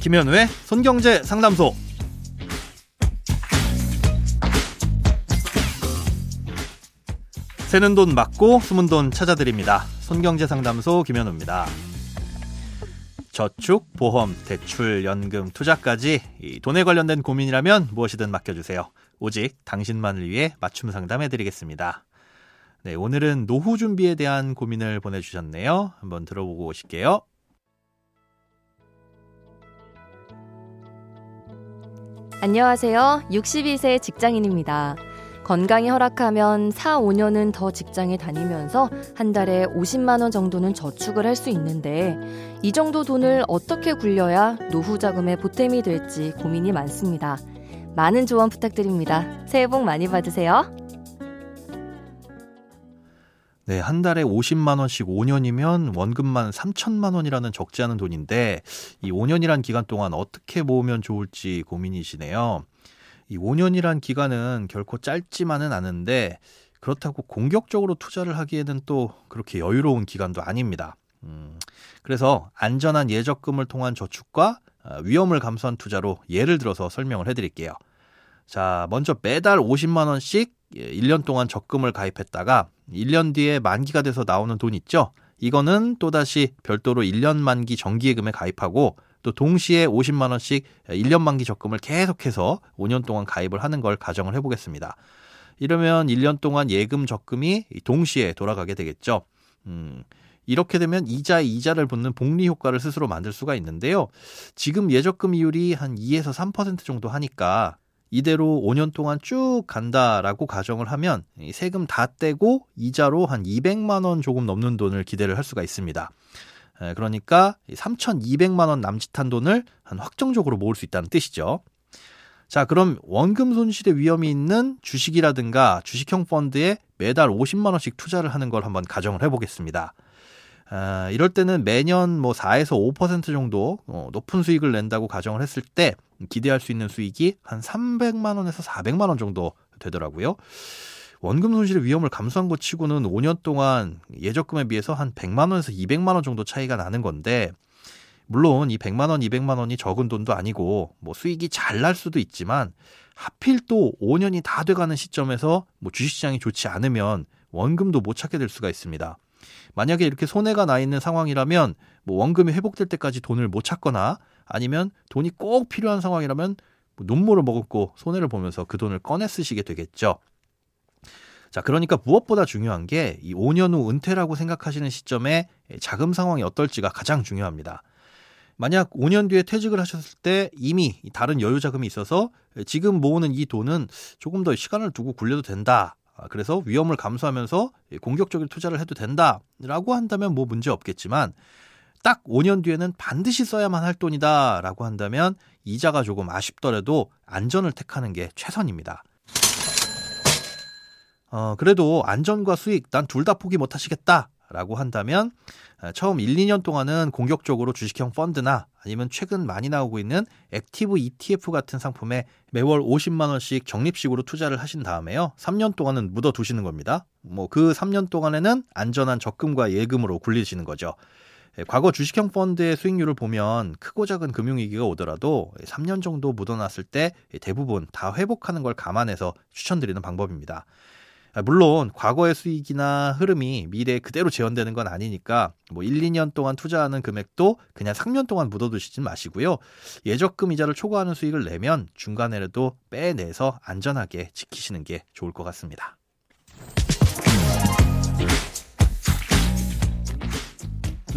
김현우의 손경제 상담소. 새는 돈 맞고 숨은 돈 찾아드립니다. 손경제 상담소 김현우입니다. 저축, 보험, 대출, 연금, 투자까지 돈에 관련된 고민이라면 무엇이든 맡겨주세요. 오직 당신만을 위해 맞춤 상담해드리겠습니다. 네, 오늘은 노후 준비에 대한 고민을 보내주셨네요. 한번 들어보고 오실게요. 안녕하세요. 62세 직장인입니다. 건강이 허락하면 4, 5년은 더 직장에 다니면서 한 달에 50만원 정도는 저축을 할 수 있는데 이 정도 돈을 어떻게 굴려야 노후 자금에 보탬이 될지 고민이 많습니다. 많은 조언 부탁드립니다. 새해 복 많이 받으세요. 네, 한 달에 50만 원씩 5년이면 원금만 3천만 원이라는 적지 않은 돈인데 이 5년이란 기간 동안 어떻게 모으면 좋을지 고민이시네요. 이 5년이란 기간은 결코 짧지만은 않은데 그렇다고 공격적으로 투자를 하기에는 또 그렇게 여유로운 기간도 아닙니다. 음, 그래서 안전한 예적금을 통한 저축과 어, 위험을 감수한 투자로 예를 들어서 설명을 해드릴게요. 자, 먼저 매달 50만 원씩 1년 예, 동안 적금을 가입했다가 1년 뒤에 만기가 돼서 나오는 돈 있죠? 이거는 또다시 별도로 1년 만기 정기예금에 가입하고 또 동시에 50만 원씩 1년 만기 적금을 계속해서 5년 동안 가입을 하는 걸 가정을 해보겠습니다. 이러면 1년 동안 예금 적금이 동시에 돌아가게 되겠죠. 음, 이렇게 되면 이자에 이자를 붙는 복리 효과를 스스로 만들 수가 있는데요. 지금 예적금 이율이 한 2에서 3% 정도 하니까 이대로 5년 동안 쭉 간다라고 가정을 하면 세금 다 떼고 이자로 한 200만 원 조금 넘는 돈을 기대를 할 수가 있습니다. 그러니까 3,200만 원 남짓한 돈을 한 확정적으로 모을 수 있다는 뜻이죠. 자, 그럼 원금 손실의 위험이 있는 주식이라든가 주식형 펀드에 매달 50만 원씩 투자를 하는 걸 한번 가정을 해보겠습니다. 아, 이럴 때는 매년 뭐 4에서 5% 정도 어, 높은 수익을 낸다고 가정을 했을 때 기대할 수 있는 수익이 한 300만 원에서 400만 원 정도 되더라고요. 원금 손실의 위험을 감수한 것 치고는 5년 동안 예적금에 비해서 한 100만 원에서 200만 원 정도 차이가 나는 건데 물론 이 100만 원, 200만 원이 적은 돈도 아니고 뭐 수익이 잘 날 수도 있지만 하필 또 5년이 다 돼가는 시점에서 뭐 주식시장이 좋지 않으면 원금도 못 찾게 될 수가 있습니다. 만약에 이렇게 손해가 나 있는 상황이라면 뭐 원금이 회복될 때까지 돈을 못 찾거나 아니면 돈이 꼭 필요한 상황이라면 뭐 눈물을 머금고 손해를 보면서 그 돈을 꺼내 쓰시게 되겠죠. 자, 그러니까 무엇보다 중요한 게 이 5년 후 은퇴라고 생각하시는 시점에 자금 상황이 어떨지가 가장 중요합니다. 만약 5년 뒤에 퇴직을 하셨을 때 이미 다른 여유 자금이 있어서 지금 모으는 이 돈은 조금 더 시간을 두고 굴려도 된다. 아, 그래서 위험을 감수하면서 공격적인 투자를 해도 된다라고 한다면 뭐 문제 없겠지만 딱 5년 뒤에는 반드시 써야만 할 돈이다 라고 한다면 이자가 조금 아쉽더라도 안전을 택하는 게 최선입니다. 어, 그래도 안전과 수익 난 둘 다 포기 못 하시겠다. 라고 한다면 아, 처음 1, 2년 동안은 공격적으로 주식형 펀드나 아니면 최근 많이 나오고 있는 active ETF 같은 상품에 매월 50만 원씩 적립식으로 투자를 하신 다음에요. 3년 동안은 묻어 두시는 겁니다. 뭐 그 3년 동안에는 안전한 적금과 예금으로 굴리시는 거죠. 예, 과거 주식형 펀드의 수익률을 보면 크고 작은 금융위기가 오더라도 3년 정도 묻어놨을 때 대부분 다 회복하는 걸 감안해서 추천드리는 방법입니다. 아, 물론 과거의 수익이나 흐름이 미래에 그대로 재현되는 건 아니니까 뭐 1, 2년 동안 투자하는 금액도 그냥 3년 동안 묻어두시진 마시고요. 예적금 이자를 초과하는 수익을 내면 중간에라도 빼내서 안전하게 지키시는 게 좋을 것 같습니다.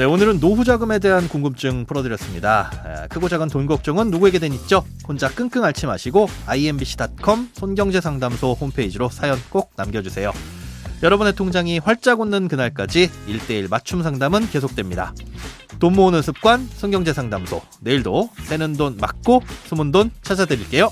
네, 오늘은 노후 자금에 대한 궁금증 풀어드렸습니다. 크고 작은 돈 걱정은 누구에게든 있죠. 혼자 끙끙 앓지 마시고 imbc.com 손경제상담소 홈페이지로 사연 꼭 남겨주세요. 여러분의 통장이 활짝 웃는 그날까지 1대1 맞춤 상담은 계속됩니다. 돈 모으는 습관 손경제 상담소 내일도 새는 돈 맞고 숨은 돈 찾아드릴게요.